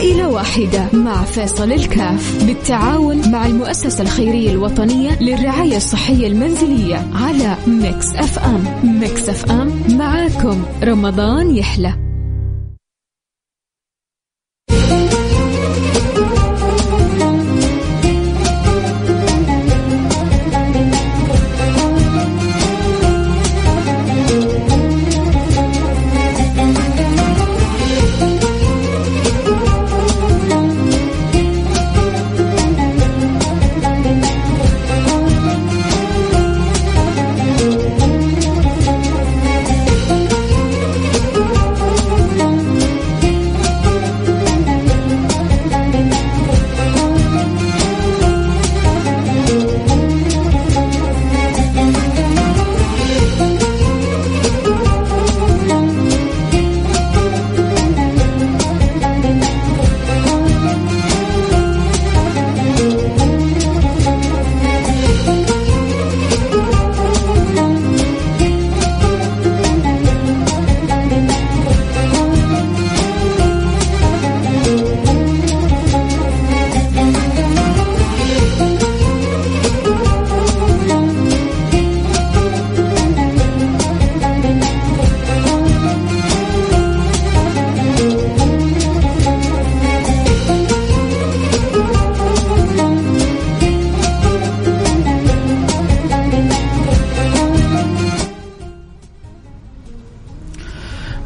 عائلة واحدة مع فيصل الكاف بالتعاون مع المؤسسة الخيرية الوطنية للرعاية الصحية المنزلية على Mix FM. Mix FM معاكم. رمضان يحلى.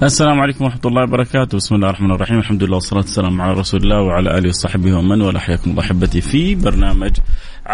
السلام عليكم ورحمة الله وبركاته، بسم الله الرحمن الرحيم، الحمد لله والصلاة والسلام على رسول الله وعلى آله وصحبه ومن والاه، حياكم الله أحبتي في برنامج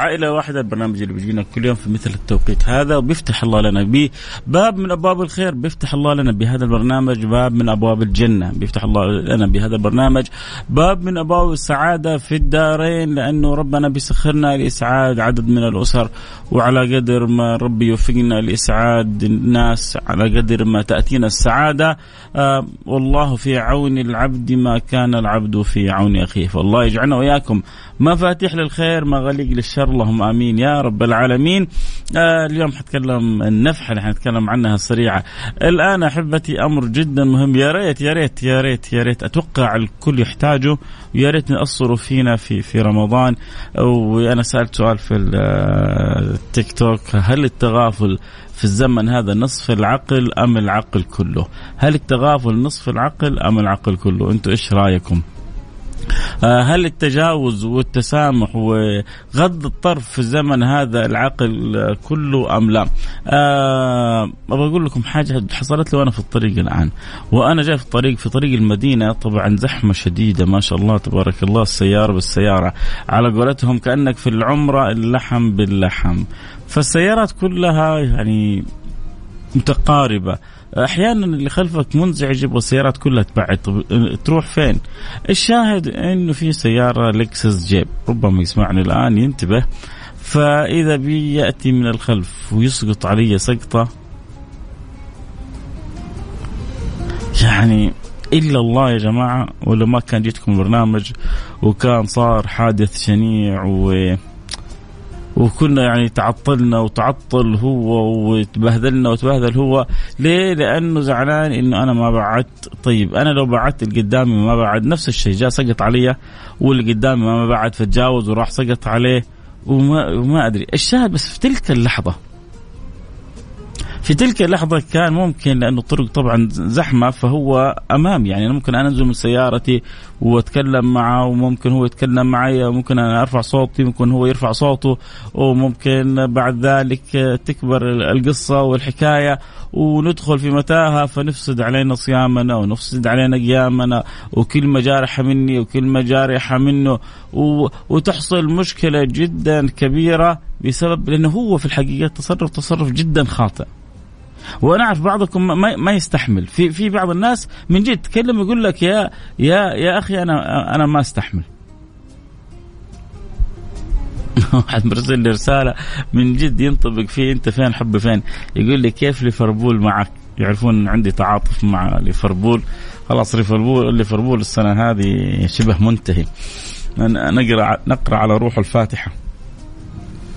عائلة واحدة البرنامج اللي بيجينا كل يوم في مثل التوقيت هذا وبيفتح الله لنا باب من أبواب الخير بيفتح الله لنا بهذا البرنامج باب من أبواب الجنة بيفتح الله لنا بهذا البرنامج باب من أبواب السعادة في الدارين لأنه ربنا بيسخرنا لإسعاد عدد من الأسر وعلى قدر ما ربي يوفقنا لإسعاد الناس على قدر ما تأتينا السعادة آه والله في عون العبد ما كان العبد في عون أخيه فالله يجعلنا وإياكم مفاتيح للخير مغاليق للشر اللهم آمين. يا رب العالمين. آه اليوم حتكلم النفحه اللي حنتكلم عنها سريعه الآن أحبتي أمر جدا مهم. يا ريت يا ريت يا ريت يا ريت. أتوقع الكل يحتاجه. ويا ريت نأصروا فينا في في رمضان. وأنا سألت سؤال في التيك توك. هل التغافل في الزمن هذا نصف العقل أم العقل كله؟ هل التغافل نصف العقل أم العقل كله؟ أنتم إيش رأيكم؟ آه، هل التجاوز والتسامح وغض الطرف في الزمن هذا العقل كله أم لا؟ أه أبغى أقول لكم حاجة حصلت لي وأنا في الطريق الآن. وأنا جاي في الطريق في طريق المدينة طبعا زحمة شديدة ما شاء الله تبارك الله السيارة بالسيارة. على قولتهم كأنك في العمرة اللحم باللحم. فالسيارات كلها يعني متقاربة. أحيانا اللي خلفك منزعج يبغى السيارات كلها تبعد. طب تروح فين؟ الشاهد إنه في سيارة لكسس جيب ربما يسمعني الآن ينتبه. فإذا بي يأتي من الخلف ويسقط علي سقطة. يعني إلا الله يا جماعة ولا ما كان جيتكم البرنامج وكان صار حادث شنيع و وكنا يعني تعطلنا وتعطل هو وتبهدلنا وتبهدل هو. ليه؟ لأنه زعلان إنه أنا ما بعدت. طيب أنا لو بعدت اللي قدامي ما بعد. نفس الشيء جاء سقط علي واللي قدامي ما بعد فتجاوز وراح سقط عليه. وما وما أدري. الشاهد بس في تلك اللحظة في تلك اللحظة كان ممكن لأنه الطرق طبعا زحمة فهو أمام. يعني أنا ممكن أنزل من سيارتي وأتكلم معه وممكن هو يتكلم معي وممكن أنا أرفع صوتي ممكن هو يرفع صوته وممكن بعد ذلك تكبر القصة والحكاية وندخل في متاهة فنفسد علينا صيامنا ونفسد علينا قيامنا وكلمة جارحة مني وكلمة جارحة منه وتحصل مشكلة جدا كبيرة بسبب لأنه هو في الحقيقة تصرف تصرف جدا خاطئ. وأنا أعرف بعضكم ما, ما يستحمل. في في بعض الناس من جد تكلم يقول لك يا يا يا أخي أنا أنا ما أستحمل. واحد مرسل لي رسالة من جد ينطبق فيه أنت فين حبي فين. يقول لي كيف ليفربول معك؟ يعرفون عندي تعاطف مع ليفربول. خلاص ليفربول ليفربول السنة هذه شبه منتهي. نقرا نقرأ على روح الفاتحة.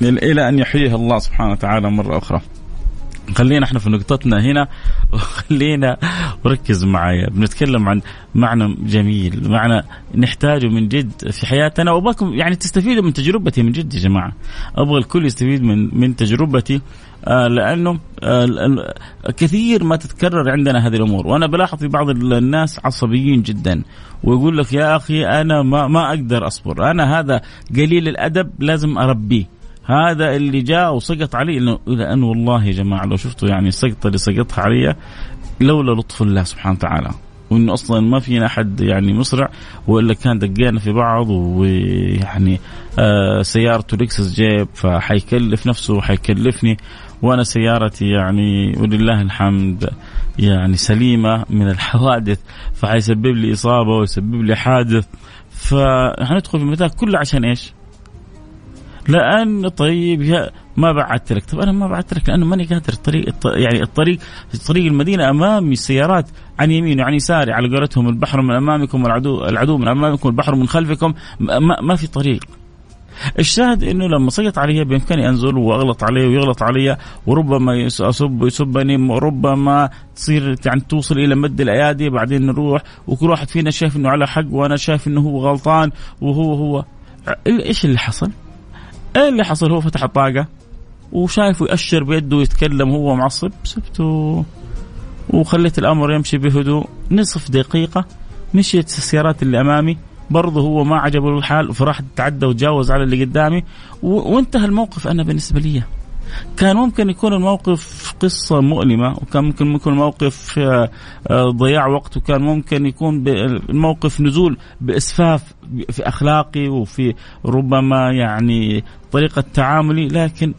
إلى أن يحييها الله سبحانه وتعالى مرة أخرى. خلينا إحنا في نقطتنا هنا. وخلينا وركز معايا. بنتكلم عن معنى جميل معنى نحتاجه من جد في حياتنا. وأبغاكم يعني تستفيدوا من تجربتي من جد يا جماعة. أبغى الكل يستفيد من من تجربتي. آه لأنه آه كثير ما تتكرر عندنا هذه الأمور. وأنا بلاحظ في بعض الناس عصبيين جدا. ويقول لك يا أخي أنا ما ما أقدر أصبر. أنا هذا قليل الأدب لازم أربيه. هذا اللي جاء وسقط علي إنه لأنه والله يا جماعة لو شفتوا يعني السقطة اللي سقطها علي لولا لطف الله سبحانه وتعالى وإنه أصلا ما فينا أحد يعني مسرع وإلا كان دقينا في بعض ويعني آه سيارته لكسس جيب فحيكلف نفسه وحيكلفني وأنا سيارتي يعني ولله الحمد يعني سليمة من الحوادث فحيسبب لي إصابة ويسبب لي حادث فحندخل في المثال كله عشان إيش؟ لأن طيب ما بعثت لك. طب أنا ما بعثت لك لأنه ماني قادر. الطريق يعني الطريق طريق المدينة أمامي السيارات عن يمين وعن يساري على قولتهم البحر من أمامكم والعدو العدو من أمامكم والبحر من خلفكم. ما, ما في طريق. الشاهد إنه لما سقط علي بإمكاني انزل وأغلط عليه ويغلط علي وربما اسب ويسبني وربما تصير يعني توصل إلى مد الأيادي بعدين نروح وكل واحد فينا شايف إنه على حق وأنا شايف إنه هو غلطان وهو هو. إيش اللي حصل؟ إيه اللي حصل؟ هو فتح الطاقة وشايفه يأشر بيده ويتكلم وهو معصب سبته وخليت الأمر يمشي بهدوء. نصف دقيقة مشيت السيارات اللي أمامي. برضه هو ما عجبه الحال فراح تعدى وتجاوز على اللي قدامي. وانتهى الموقف أنا بالنسبة لي. كان ممكن يكون الموقف قصة مؤلمة وكان ممكن يكون الموقف آه، آه، ضياع وقت وكان ممكن يكون الموقف نزول بإسفاف في أخلاقي وفي ربما يعني طريقة تعاملي لكن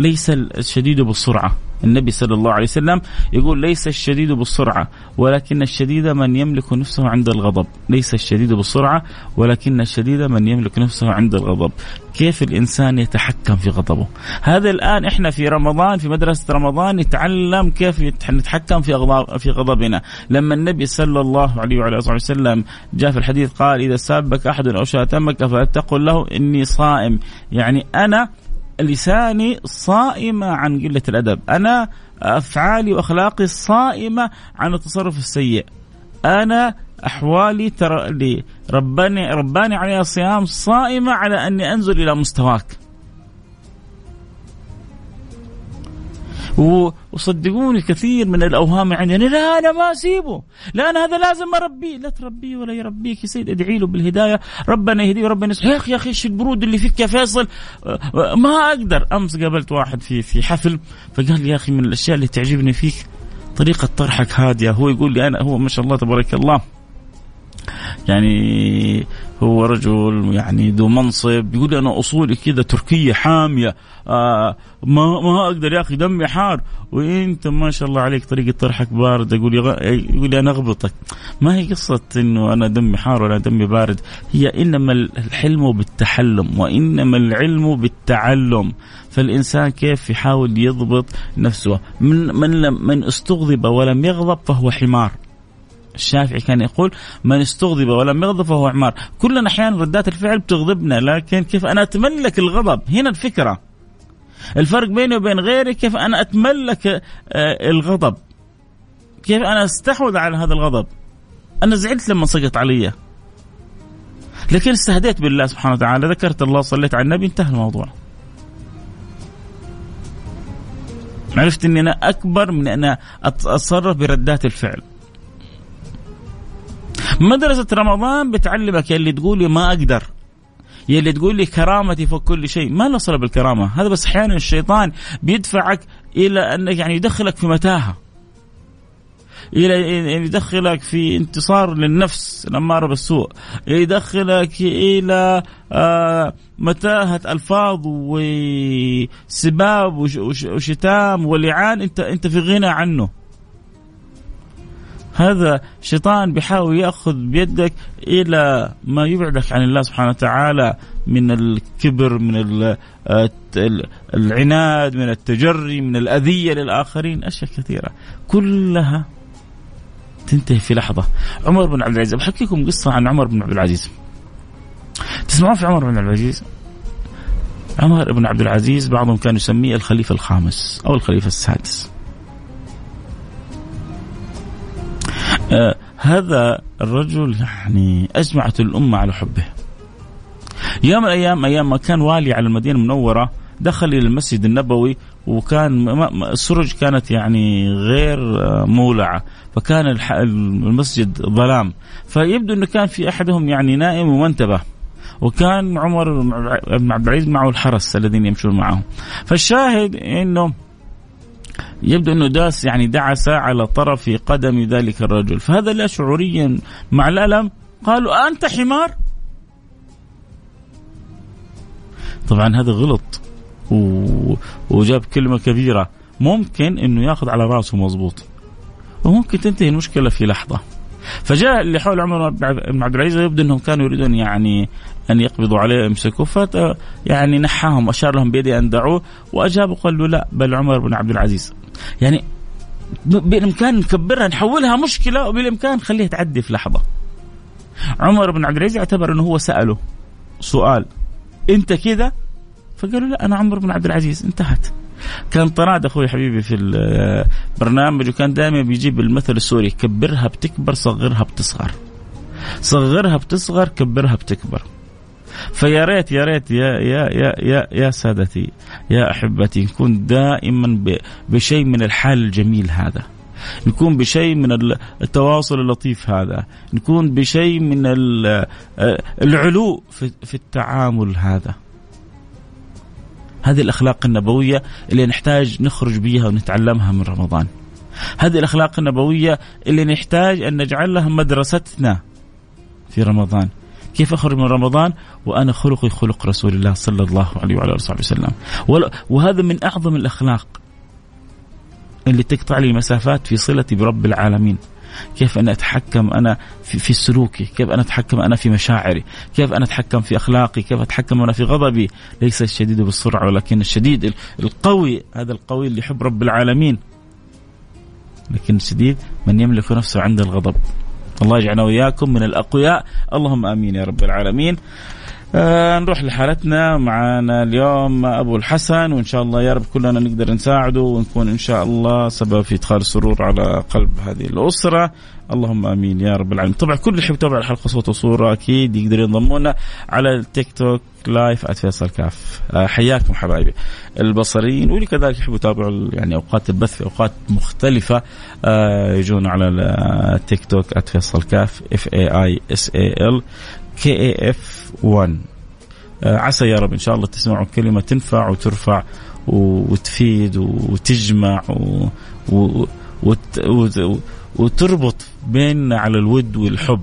ليس الشديد بالسرعة. النبي صلى الله عليه وسلم يقول ليس الشديد بالسرعة ولكن الشديد من يملك نفسه عند الغضب. ليس الشديد بالسرعة ولكن الشديد من يملك نفسه عند الغضب. كيف الإنسان يتحكم في غضبه؟ هذا الآن إحنا في رمضان في مدرسة رمضان نتعلم كيف نتحكم في غضب في غضبنا. لما النبي صلى الله عليه وعلى آله وسلم جاء في الحديث قال إذا سابك أحد أو شاتمك فلتقل له إني صائم. يعني أنا لساني صائمة عن قلة الأدب. أنا أفعالي وأخلاقي صائمة عن التصرف السيء. أنا أحوالي ترى رباني رباني عليها الصيام صائمة على أني أنزل إلى مستواك. وصدقوني كثير من الأوهام عندنا لا أنا ما أسيبه. لا أنا هذا لازم اربيه لا تربيه ولا يربيك يا سيد أدعي له بالهداية. ربنا يهديه وربنا يا أخي يا أخي إيش البرود اللي فيك يا فيصل؟ ما أقدر. أمس قابلت واحد في في حفل فقال لي يا أخي من الأشياء اللي تعجبني فيك طريقة طرحك هادية. هو يقول لي أنا هو ما شاء الله تبارك الله يعني هو رجل يعني ذو منصب. يقول أنا أصولي كذا تركية حامية. آه ما ما أقدر يا أخي دمي حار. وأنت ما شاء الله عليك طريقة طرحك بارد أقول يقول لي أنا أغبطك. ما هي قصة إنه أنا دمي حار ولا دمي بارد؟ هي إنما الحلم بالتحلم وإنما العلم بالتعلم. فالإنسان كيف يحاول يضبط نفسه؟ من من من استغضب ولم يغضب فهو حمار. الشافعي كان يقول من استغضب ولم يغضب فهو عمار. كلنا أحيانا ردات الفعل بتغضبنا لكن كيف أنا أتملك الغضب؟ هنا الفكرة. الفرق بيني وبين غيري كيف أنا أتملك آه، الغضب؟ كيف أنا أستحوذ على هذا الغضب؟ أنا زعلت لما سقط علي. لكن استهديت بالله سبحانه وتعالى ذكرت الله صليت على النبي انتهى الموضوع. عرفت إني أنا أكبر من أن أتصرف بردات الفعل. مدرسة رمضان بتعلمك يلي تقول لي ما أقدر يلي تقول لي كرامتي فوق كل شيء. ما له صلة بالكرامة هذا بس أحيانا الشيطان بيدفعك إلى أنك يعني يدخلك في متاهة إلى يدخلك في انتصار للنفس الاماره بالسوء يدخلك إلى آه، متاهة ألفاظ وسباب وشتام ولعان أنت أنت في غنى عنه. هذا شيطان بيحاول يأخذ بيدك إلى ما يبعدك عن الله سبحانه وتعالى من الكبر من آه، العناد من التجري من الأذية للآخرين أشياء كثيرة. كلها تنتهي في لحظة. عمر بن عبد العزيز بحكيكم قصة عن عمر بن عبد العزيز. تسمعون في عمر بن عبد العزيز؟ عمر بن عبد العزيز بعضهم كان يسميه الخليفة الخامس أو الخليفة السادس. آه هذا الرجل يعني أجمعت الأمة على حبه. يوم من الأيام أيام ما كان والي على المدينة المنورة دخل إلى المسجد النبوي وكان السرج كانت يعني غير آه، مولعة فكان المسجد ظلام. فيبدو أنه كان في أحدهم يعني نائم وما انتبه وكان عمر بن عبد العزيز معه الحرس الذين يمشون معه. فالشاهد إنه يبدو أنه داس يعني دعس على طرف قدم ذلك الرجل. فهذا لا شعوريا. مع الألم قالوا أنت حمار؟ طبعا هذا غلط. و... وجاب كلمة كبيرة. ممكن أنه يأخذ على رأسه مضبوط. وممكن تنتهي المشكلة في لحظة. فجاء اللي حول عمر بن عبد العزيز يبدو إنهم كانوا يريدون يعني أن يقبضوا عليه ويمسكوه. فت يعني نحاهم اشار لهم بيدي أن دعوه وأجابوا قالوا لا بل عمر بن عبد العزيز. يعني بالإمكان نكبرها نحولها مشكلة وبالإمكان نخليها تعدي في لحظة. عمر بن عبد العزيز اعتبر إنه هو سأله سؤال. أنت كذا فقالوا لا أنا عمر بن عبد العزيز انتهت. كان طراد أخوي حبيبي في البرنامج وكان دائما بيجيب المثل السوري كبرها بتكبر صغرها بتصغر. صغرها بتصغر كبرها بتكبر. فيا ريت يا ريت يا يا يا يا يا سادتي يا أحبتي نكون دائما بشيء من الحال الجميل هذا. نكون بشيء من التواصل اللطيف هذا. نكون بشيء من العلو في التعامل هذا. هذه الأخلاق النبوية اللي نحتاج نخرج بها ونتعلمها من رمضان. هذه الأخلاق النبوية اللي نحتاج أن نجعلها مدرستنا في رمضان. كيف أخرج من رمضان؟ وأنا خلقي خلق رسول الله صلى الله عليه وعلى آله وصحبه وسلم وهذا من أعظم الأخلاق اللي تقطع لي مسافات في صلتي برب العالمين. كيف أنا أتحكم أنا في, في سلوكي؟ كيف أنا أتحكم أنا في مشاعري؟ كيف أنا أتحكم في أخلاقي؟ كيف أتحكم أنا في غضبي؟ ليس الشديد بالسرعة ولكن الشديد القوي هذا القوي اللي يحب رب العالمين. لكن الشديد من يملك نفسه عند الغضب. الله يجعلنا وإياكم من الأقوياء. اللهم آمين يا رب العالمين. آه نروح لحالتنا. معنا اليوم أبو الحسن وإن شاء الله يا رب كلنا نقدر نساعده ونكون إن شاء الله سبب في إدخال السرور على قلب هذه الأسرة. اللهم آمين يا رب العالمين. طبعا كل اللي يحب يتابع الحلقة صوت وصورة أكيد يقدر ينضمونا على التيك توك live @فيصل كاف. آه حياكم حبايبي البصريين. واللي كذلك يحبوا يتابعوا يعني أوقات البث في أوقات مختلفة. آه يجون على التيك توك @فيصل كاف F A I S A L K A F 1 عسى يا رب إن شاء الله تسمعوا كلمة تنفع وترفع وتفيد وتجمع و... و... وت... وت... وتربط بيننا على الود والحب.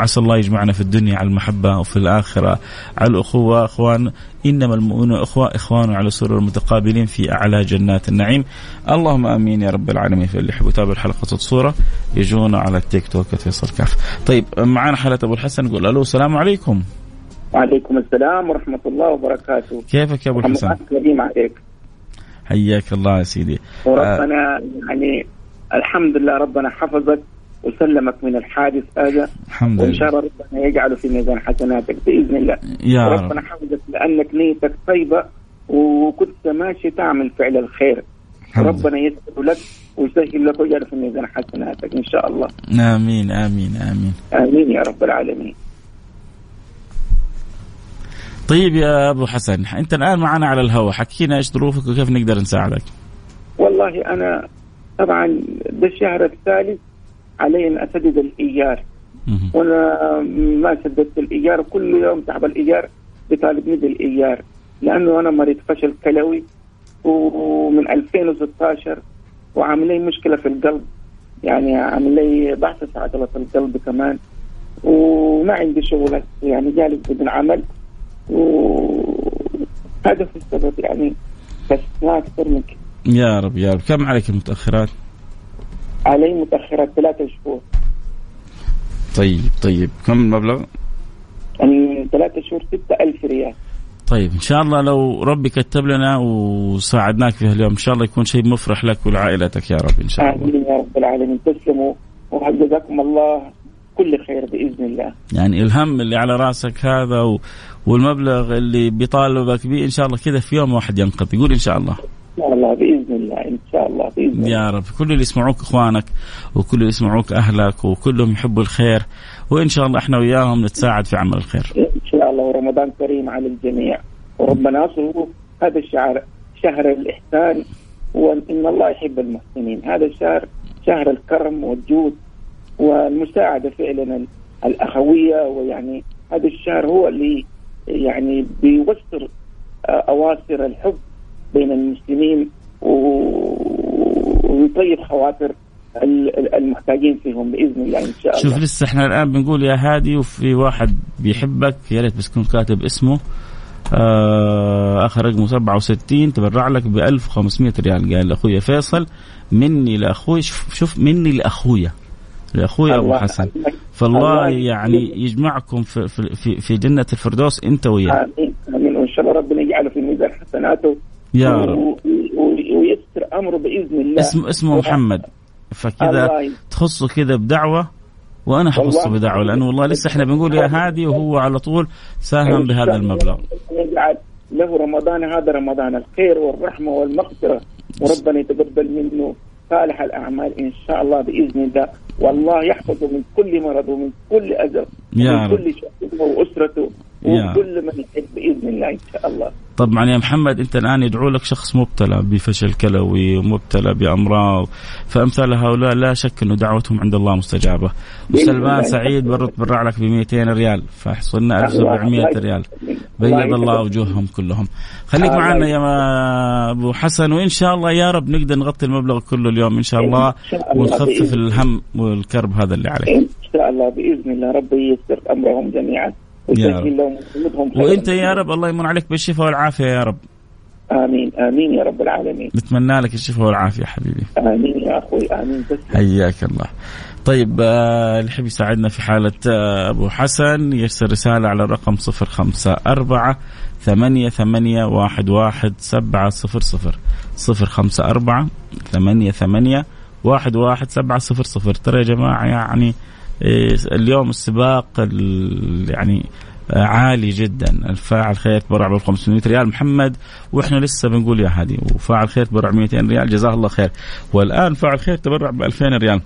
عسى الله يجمعنا في الدنيا على المحبة وفي الآخرة. على الأخوة أخوان إنما المؤمنون أخوة إخوان على سرر متقابلين في أعلى جنات النعيم. اللهم آمين يا رب العالمين. في اللي يحب يتابع الحلقة الصورة يجونا على التيك توك فيصل كاف. طيب معنا حالة أبو الحسن نقول ألو السلام عليكم. وعليكم السلام ورحمة الله وبركاته. كيفك يا أبو الحسن؟ كريم عليك. حياك الله يا سيدي. وربنا آه. يعني الحمد لله ربنا حفظك وسلمك من الحادث هذا الحمد لله. وان شاء الله ربنا يجعله في ميزان حسناتك بإذن الله. يا ربنا حفظك لأنك نيتك طيبة وكنت ماشي تعمل فعل الخير. ربنا يسر لك ويسهل لك ويجعله في ميزان حسناتك إن شاء الله. آمين آمين آمين. آمين يا رب العالمين. طيب يا أبو حسن أنت الآن معنا على الهواء. حكينا إيش ظروفك وكيف نقدر نساعدك؟ والله أنا طبعا ده الشهر الثالث علي أن أسدد الايجار وأنا ما سددت الايجار كل يوم تعب الايجار بطالبني بالايجار لأنه أنا مريض فشل كلوي ومن 2016 وعامل لي مشكلة في القلب. يعني عامل لي في عضله القلب كمان. وما عندي شغل يعني جالس بدون عمل. وهذا في السبب يعني بس ما أكثر من كده يا رب يا رب. كم عليك المتأخرات؟ علي متأخرات ثلاثة شهور. طيب طيب. كم المبلغ؟ يعني ثلاثة شهور ستة ألف ريال. طيب إن شاء الله لو ربي كتب لنا وساعدناك في اليوم إن شاء الله يكون شيء مفرح لك ولعائلتك يا رب إن شاء الله. آمين يا رب العالمين. تسلموا وجزاكم الله كل خير بإذن الله. يعني الهم اللي على رأسك هذا و... والمبلغ اللي بيطالبك به إن شاء الله كذا في يوم واحد ينقضي يقول إن شاء الله. شاء الله بإذن الله إن شاء الله بإذن الله. يا رب. كل اللي يسمعوك إخوانك وكل اللي يسمعوك أهلك وكلهم يحبوا الخير وإن شاء الله إحنا وياهم نتساعد في عمل الخير. إن شاء الله. ورمضان كريم على الجميع. وربنا يصل هذا الشهر شهر الإحسان وان الله يحب المحسنين. هذا الشهر شهر الكرم والجود والمساعدة فعلا الأخوية. ويعني هذا الشهر هو اللي يعني بيوسر أواصر الحب. بين المسلمين ويطيب خواطر المحتاجين فيهم بإذن الله إن شاء الله. شوف لسه إحنا الآن بنقول يا هادي وفي واحد بيحبك يا ريت بس تكون كاتب اسمه. آه آخر رقمه 67 تبرع لك ب 1500 ريال. قال لاخويا فيصل مني لأخوي شوف, شوف مني لأخويا. لأخويا أبو حسن. فالله يعني يجمعكم في في في جنة الفردوس أنت وياه. آمين آمين. وإن شاء الله ربنا يجعله في ميزان حسناته يا رب. وييسر أمره بإذن الله. اسم اسمه محمد. فكذا تخصه كذا بدعوة وأنا حخصه بدعوة لأنه والله لسه إحنا بنقول يا هادي وهو على طول ساهم بهذا المبلغ. يجعل له رمضان هذا رمضان الخير والرحمة والمغفرة. وربنا يتقبل منه صالح الأعمال إن شاء الله بإذن الله. والله يحفظه من كل مرض ومن كل اذى ومن كل شر وأسرته. وكل من يحب بإذن الله إن شاء الله. طبعا يا محمد أنت الآن يدعو لك شخص مبتلى بفشل كلوي ومبتلى بأمراض. فأمثال هؤلاء لا شك أنه دعوتهم عند الله مستجابة. وسلمان سعيد برضه تبرع لك ب 200 ريال. فحصلنا 1700 ريال. بيض الله وجوههم كلهم. خليك معنا يا أبو حسن وإن شاء الله يا رب نقدر نغطي المبلغ كله اليوم إن شاء الله ونخفف الهم والكرب هذا اللي عليك. إن شاء الله بإذن الله. ربي ييسر أمرهم جميعا. يا رب. وأنت يا رب الله يمن عليك بالشفاء والعافية يا رب. آمين آمين يا رب العالمين. نتمنى لك الشفاء والعافية حبيبي. آمين يا أخوي آمين. بس حياك الله. طيب آه، اللي يحب يساعدنا في حالة آه، أبو حسن يرسل رسالة على الرقم صفر خمسة أربعة ثمانية ثمانية واحد واحد سبعة صفر صفر. صفر خمسة أربعة ثمانية ثمانية واحد واحد سبعة صفر صفر. ترى يا جماعة يعني إيه، اليوم السباق يعني آه، عالي جدا. الفاعل خير تبرع ب 500 ريال. محمد وإحنا لسه بنقول يا هادي وفاعل خير تبرع ب 200 ريال. جزاه الله خير. والآن فاعل خير تبرع ب 2000 ريال.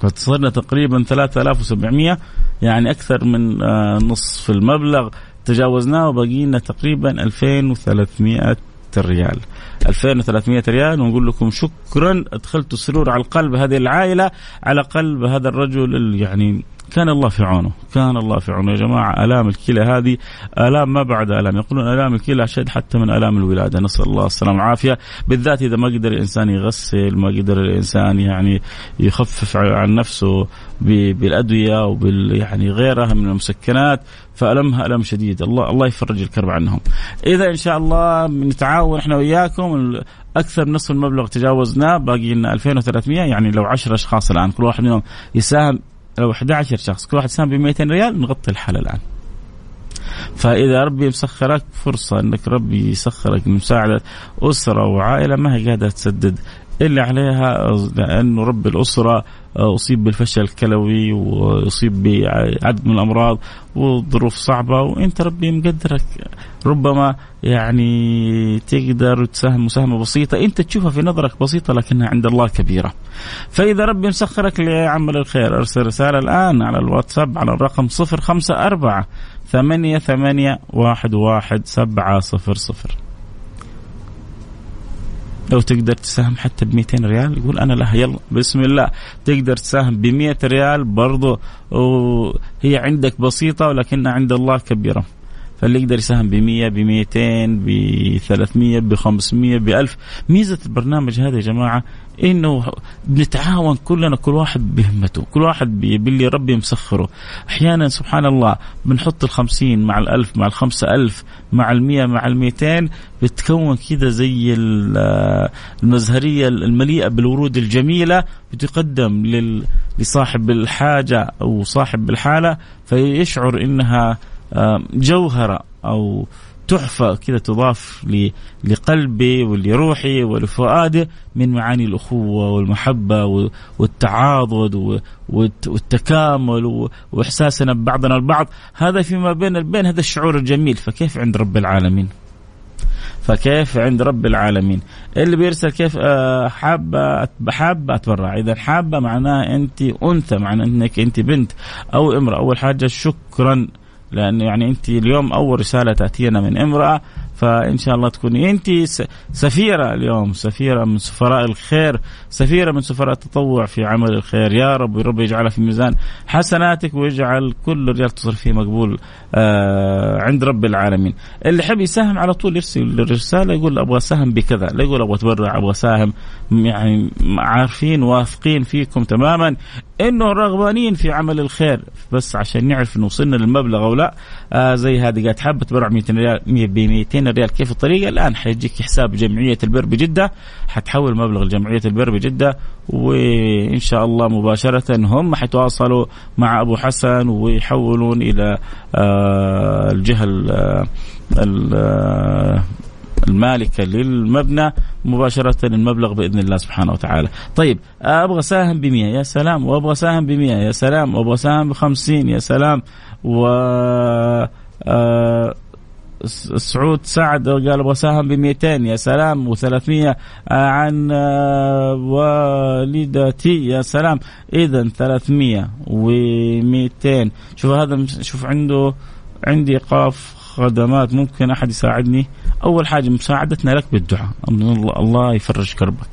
فصرنا تقريبا 3700 يعني أكثر من آه، نصف المبلغ تجاوزناه وبقي لنا تقريبا 2300 ريال 2300 ريال ونقول لكم شكرا. ادخلتوا السرور على القلب هذه العائلة على قلب هذا الرجل يعني كان الله في عونه كان الله في عونه يا جماعة آلام الكلى هذه آلام ما بعد آلام. يقولون آلام الكلى أشد حتى من آلام الولادة. نسأل الله السلامة والعافية. بالذات إذا ما قدر الإنسان يغسل ما قدر الإنسان يعني يخفف عن نفسه بالأدوية وبال يعني غيرها من المسكنات فألمها ألم شديد. الله الله يفرج الكرب عنهم. إذا إن شاء الله نتعاون إحنا وإياكم. أكثر من نصف المبلغ تجاوزناه باقي لنا 2300 يعني لو 10 أشخاص الآن. كل واحد منهم يساهم لو 11 شخص كل واحد سام ب 200 ريال نغطي الحالة الآن. فإذا ربي مسخرك فرصة إنك ربي يسخرك لمساعده أسرة وعائلة ما هي قادرة تسدد اللي عليها لأنه رب الأسرة أصيب بالفشل الكلوي وأصيب بعدد من الأمراض وظروف صعبة وأنت ربي مقدرك ربما يعني تقدر تساهم مساهمة بسيطة أنت تشوفها في نظرك بسيطة لكنها عند الله كبيرة. فإذا ربي مسخرك لعمل الخير أرسل رسالة الآن على الواتساب على الرقم 054 ثمانية ثمانية واحد واحد سبعة صفر صفر لو تقدر تساهم حتى ب 200 ريال يقول أنا لها يلا بسم الله. تقدر تساهم ب 100 ريال برضو وهي عندك بسيطة ولكنها عند الله كبيرة. فاللي يقدر يساهم ب 100 ب 200 ب 300 ب 500 ب 1000 ميزة البرنامج هذا يا جماعة إنه بنتعاون كلنا كل واحد بهمته كل واحد باللي ربي مسخره. أحيانا سبحان الله بنحط الخمسين مع الألف مع الخمسة ألف مع المية مع الميتين. بتكون كذا زي المزهرية المليئة بالورود الجميلة بتقدم لصاحب الحاجة أو صاحب الحالة فيشعر إنها جوهرة أو تحفة كذا تضاف لقلبي ولروحي ولفؤادي من معاني الأخوة والمحبة والتعاضد والتكامل وإحساسنا ببعضنا البعض. هذا فيما بين البين هذا الشعور الجميل. فكيف عند رب العالمين؟ فكيف عند رب العالمين؟ اللي بيرسل كيف آه، حابة حابة أتبرع. إذا حابة معناها أنت أنثى معناها أنك أنت بنت أو امرأة. أول حاجة شكرا لأن يعني أنت اليوم أول رسالة تأتينا من امرأة فإن شاء الله تكوني. أنت سفيرة اليوم سفيرة من سفراء الخير سفيرة من سفراء التطوع في عمل الخير. يا رب ورب يجعلها في ميزان حسناتك ويجعل كل ريال تصرف فيه مقبول آه عند رب العالمين. اللي يحب يساهم على طول يرسل الرسالة يقول أبغى أساهم بكذا لا يقول أبغى أتبرع أبغى أساهم يعني عارفين واثقين فيكم تماما إنه رغبانين في عمل الخير. بس عشان نعرف إنه وصلنا للمبلغ أو لا آه زي هذه قاعد حابه تبرع 200 ريال ب 200 ريال كيف الطريقة؟ الآن حيجيك حساب جمعية البر بجدة حتحول مبلغ لجمعيه البر بجدة وإن شاء الله مباشرة هم حيتواصلوا مع أبو حسن ويحولون إلى آه الجهة المالكة للمبنى مباشرة المبلغ بإذن الله سبحانه وتعالى. طيب أبغى ساهم ب 100 يا سلام. وأبغى ساهم ب 100 يا سلام. وأبغى ساهم ب 50 يا سلام. و آه سعود سعد قال أبغى ساهم ب 200 يا سلام. و300 عن آه، والدتي يا سلام. إذا 300 و200 شوف هذا شوف عنده عندي قاف خدمات. ممكن أحد يساعدني؟ أول حاجة مساعدتنا لك بالدعاء. الله يفرج كربك.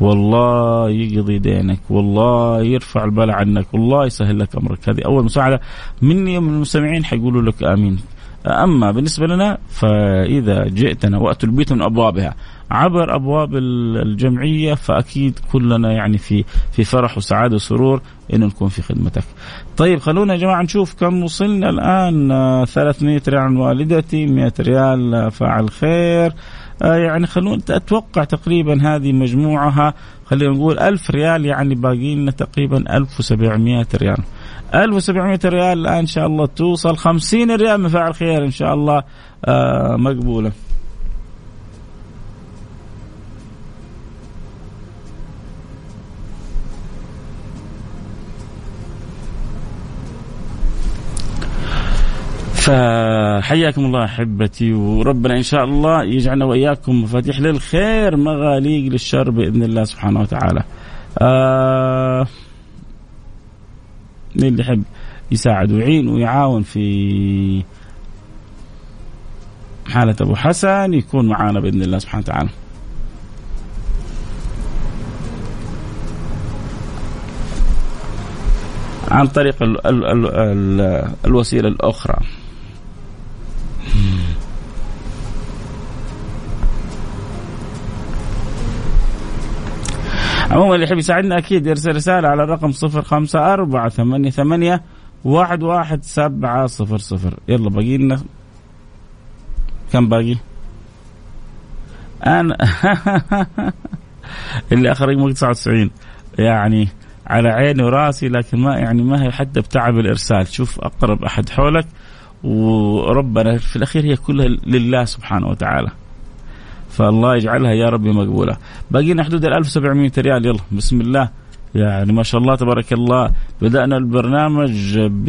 والله يقضي دينك والله يرفع البلاء عنك والله يسهل لك أمرك. هذه أول مساعدة مني ومن المستمعين حيقولوا لك آمين. أما بالنسبة لنا فإذا جئتنا وأتوا البيت من أبوابها عبر أبواب الجمعية فأكيد كلنا يعني في في فرح وسعادة وسرور إن نكون في خدمتك. طيب خلونا يا جماعة نشوف كم وصلنا الآن. 300 ريال عن والدتي 100 ريال فاعل خير. آه يعني خلونا أتوقع تقريبا هذه مجموعها خلينا نقول 1000 ريال يعني باقي لنا تقريبا 1700 ريال. 1700 ريال الآن إن شاء الله توصل. 50 ريال من فاعل خير إن شاء الله. آه مقبولة. فحياكم الله أحبتي وربنا إن شاء الله يجعلنا وإياكم مفاتيح للخير مغاليق للشر بإذن الله سبحانه وتعالى. آه اللي يحب يساعد ويعين ويعاون في حالة أبو حسن يكون معانا بإذن الله سبحانه وتعالى عن طريق ال ال ال ال الوسيلة الأخرى عموما اللي يحب يساعدنا أكيد يرسل رسالة على الرقم 054 88 واحد واحد سبعة صفر صفر. يلا باقي لنا. كم باقي؟ أنا اللي آخر رقم 99 يعني على عيني وراسي لكن ما يعني ما هي حتى بتعب الإرسال. شوف أقرب أحد حولك وربنا في الأخير هي كلها لله سبحانه وتعالى. فالله يجعلها يا ربي مقبولة. باقينا حدود ال 1700 ريال يلا بسم الله. يعني ما شاء الله تبارك الله بدأنا البرنامج ب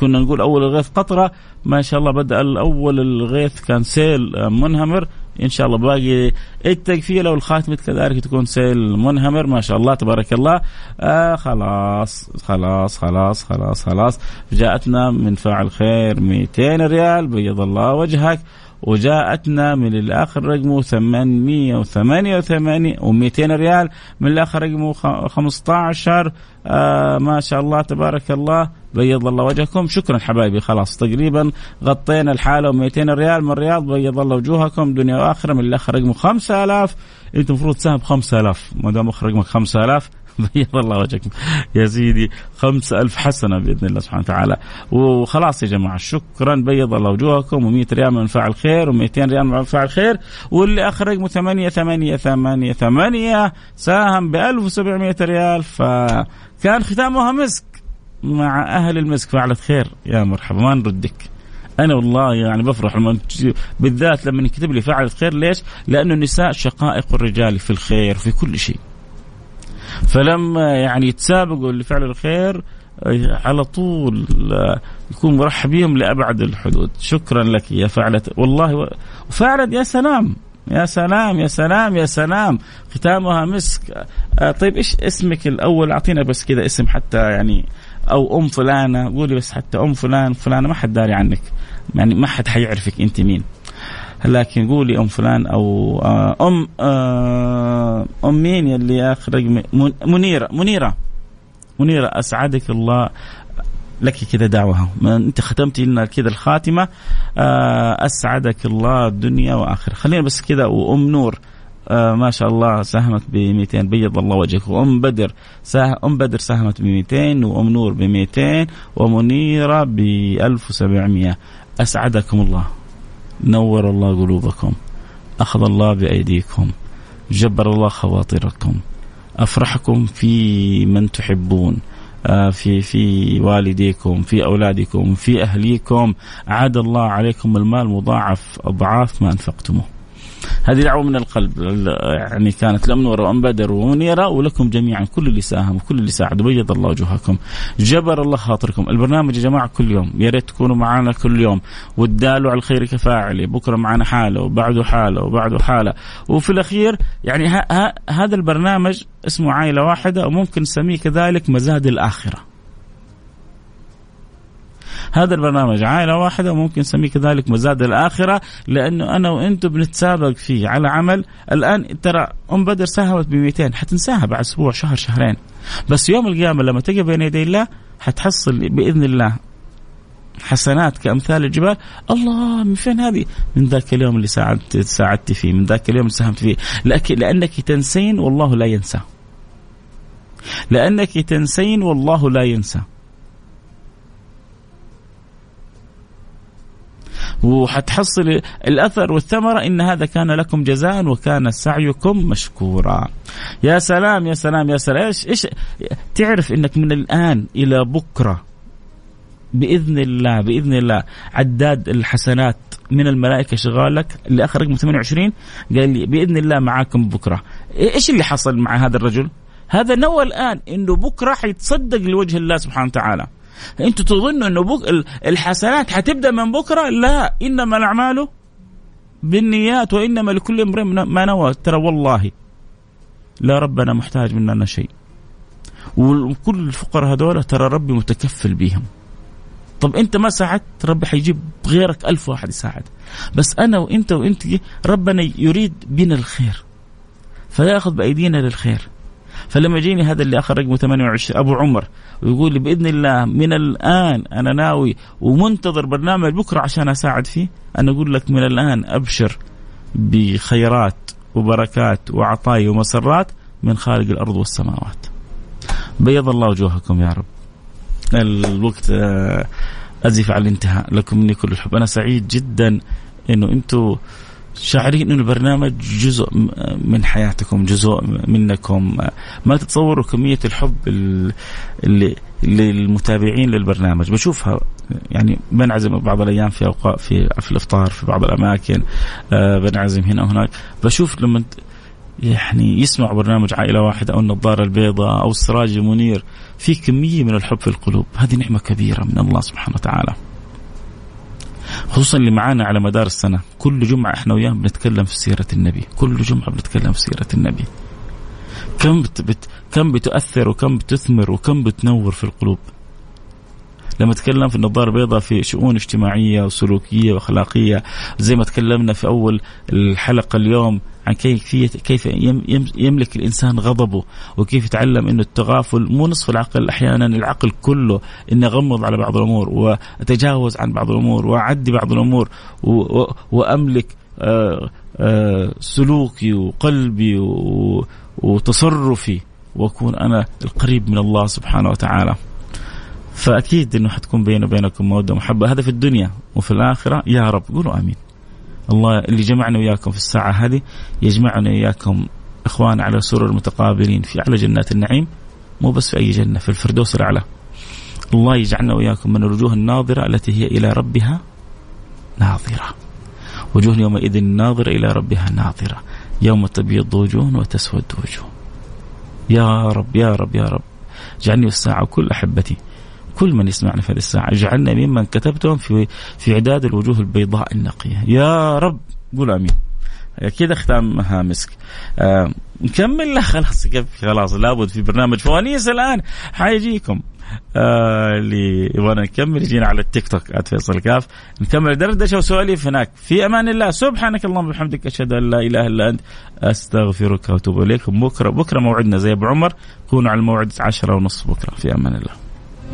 كنا نقول أول الغيث قطرة. ما شاء الله بدأ الأول الغيث كان سيل منهمر. إن شاء الله باقي التقفيله والخاتمه كذلك تكون سيل منهمر. ما شاء الله تبارك الله. آه خلاص خلاص خلاص خلاص خلاص. جاءتنا من فاعل خير 200 ريال. بيض الله وجهك. وجاءتنا من الآخر رقمه 888 و200 ريال من الآخر رقمه 15 آه ما شاء الله تبارك الله بيض الله وجهكم. شكرا حبايبي خلاص تقريبا غطينا الحالة و200 ريال. من الرياض بيض الله وجوهكم دنيا وآخرة من الآخر رقمه 5000 أنت المفروض تساهم ب 5000 ما دام رقمك 5000 بيض الله وجهكم يا سيدي خمسة ألف حسنة بإذن الله سبحانه وتعالى. وخلاص يا جماعة شكرا بيض الله وجوهكم و100 ريال من فاعل خير و200 ريال من فاعل خير واللي آخر رقمه 8 8 8 8 ساهم ب 1700 ريال. فكان ختامها مسك مع أهل المسك. فعلت خير يا مرحبا ما نردك. أنا والله يعني بفرح لما بالذات لما يكتب لي فعلت خير. ليش؟ لأنه النساء شقائق الرجال في الخير في كل شيء. فلما يعني يتسابقوا لفعل الخير على طول يكون مرحب بهم لأبعد الحدود. شكرا لك يا فعلة والله وفعلا يا سلام يا سلام يا سلام يا سلام. ختامها مسك. آه، طيب إيش اسمك الأول؟ أعطينا بس كذا اسم حتى يعني أو أم فلانة. قولي بس حتى أم فلان فلانة ما حد داري عنك. يعني ما حد حيعرفك أنت مين. لكن قولي أم فلان أو آه، أم آه، أم مين يلي اخر منيرة منيرة منيرة أسعدك الله لك كذا دعوة. أنت ختمتي لنا كذا الخاتمة. آه، أسعدك الله الدنيا وآخرة. خلينا بس كذا وأم نور آه ما شاء الله ساهمت ب 200 بيض الله وجهك. وأم بدر ساه أم بدر ساهمت ب 200 وأم نور ب 200 ومنيرة ب 1700 أسعدكم الله. نور الله قلوبكم أخذ الله بأيديكم جبر الله خواطركم. أفرحكم في من تحبون آه، في في والديكم في أولادكم في أهليكم. عاد الله عليكم المال مضاعف أضعاف ما أنفقتموه. هذه دعوة من القلب. يعني كانت لأمنور وأم بدر ومنيرة ولكم جميعا كل اللي ساهم وكل اللي ساعد. بيض الله وجوهكم جبر الله خاطركم. البرنامج يا جماعة كل يوم. يا ريت تكونوا معنا كل يوم. والدال على الخير كفاعله بكرة معنا حالة وبعده حالة وبعده حالة. وفي الأخير يعني ها ها هذا البرنامج اسمه عائلة واحدة وممكن نسميه كذلك مزاد الآخرة. هذا البرنامج عائلة واحدة وممكن نسميه كذلك مزاد الآخرة لأنه أنا وأنتم بنتسابق فيه على عمل الآن ترى أم بدر ساهمت ب 200 حتنساها بعد أسبوع شهر شهرين بس يوم القيامة لما تجي بين يدي الله حتحصل بإذن الله حسنات كأمثال الجبال الله من فين هذه؟ من ذاك اليوم اللي ساعدت ساعدت فيه، من ذاك اليوم اللي ساهمت فيه، لكن لأنك تنسين والله لا ينسى. لأنك تنسين والله لا ينسى. وحتحصل الأثر والثمرة إن هذا كان لكم جزاء وكان سعيكم مشكورا. يا سلام يا سلام يا سلام إيش إيش تعرف إنك من الآن إلى بكرة بإذن الله بإذن الله عداد الحسنات من الملائكة شغالك اللي اخر رقم 28 قال لي بإذن الله معاكم بكرة. إيش اللي حصل مع هذا الرجل؟ هذا نوى الآن إنه بكرة حيتصدق لوجه الله سبحانه وتعالى. أنتوا تظنوا انه بك الحسنات حتبدأ من بكرة؟ لا إنما الأعمال بالنيات وإنما لكل امرئ ما نوى. ترى والله لا ربنا محتاج مننا شيء. وكل الفقراء هذول ترى ربي متكفل بهم طب أنت ما ساعدت؟ ربي حيجيب غيرك ألف واحد يساعد. بس أنا وأنت وأنت ربنا يريد بنا الخير. فياخذ بأيدينا للخير. فلما يجيني هذا اللي آخر رقمه 28 أبو عمر ويقول لي بإذن الله من الآن أنا ناوي ومنتظر برنامج بكرة عشان أساعد فيه أنا أقول لك من الآن أبشر بخيرات وبركات وعطايا ومسرات من خالق الأرض والسماوات. بيض الله وجوهكم يا رب. الوقت آه، ازف على الانتهاء لكم مني كل الحب أنا سعيد جدا إنه أنتم شاعرين إنه البرنامج جزء من حياتكم جزء منكم. ما تتصوروا كمية الحب اللي للمتابعين للبرنامج. بشوفها يعني بنعزم بعض الأيام في اوقات في في الإفطار في بعض الأماكن آه، بنعزم هنا وهناك. بشوف لما يعني يسمع برنامج عائلة واحدة أو النظارة البيضاء أو السراج المنير في كمية من الحب في القلوب. هذه نعمة كبيرة من الله سبحانه وتعالى. خصوصا اللي معانا على مدار السنة. كل جمعة إحنا وياهم بنتكلم في سيرة النبي. كل جمعة بنتكلم في سيرة النبي. كم بت بت كم بتؤثر وكم بتثمر وكم بتنور في القلوب. لما تكلم في النظارة البيضاء في شؤون اجتماعية وسلوكية وأخلاقية زي ما تكلمنا في أول الحلقة اليوم عن كيفية كيف يملك الإنسان غضبه وكيف يتعلم أنه التغافل مو نصف العقل أحيانا العقل كله أني أغمض على بعض الأمور وأتجاوز عن بعض الأمور وأعدي بعض الأمور وأملك آه، آه، سلوكي وقلبي وتصرفي وأكون أنا القريب من الله سبحانه وتعالى. فأكيد إنه حتكون بيني وبينكم مودة ومحبة. هذا في الدنيا وفي الآخرة. يا رب قولوا آمين. الله اللي جمعنا وياكم في الساعة هذه يجمعنا وياكم إخوان على سرر متقابلين في أعلى جنات النعيم. مو بس في أي جنة في الفردوس الأعلى. الله يجعلنا وياكم من الوجوه الناظرة التي هي إلى ربها ناظرة. وجوه يومئذ ناظرة إلى ربها ناظرة. يوم تبيض وجوه وتسود وجوه. يا رب يا رب يا رب. اجعلني والساعة وكل أحبتي كل من يسمعنا في هذه الساعة. اجعلنا ممن كتبتهم في في عداد الوجوه البيضاء النقية. يا رب قول آمين. كذا ختامها مسك آه نكمل. لا خلاص خلاص لابد في برنامج فوانيس الآن. حيجيكم. آه اللي يبغانا نكمل يجينا على التيك توك @فيصل كاف. نكمل دردشة وسواليف هناك. في أمان الله. سبحانك اللهم وبحمدك أشهد أن لا إله إلا أنت أستغفرك وأتوب إليك. بكرة بكرة موعدنا زي أبو عمر. كونوا على الموعد 10 ونص بكرة. في أمان الله.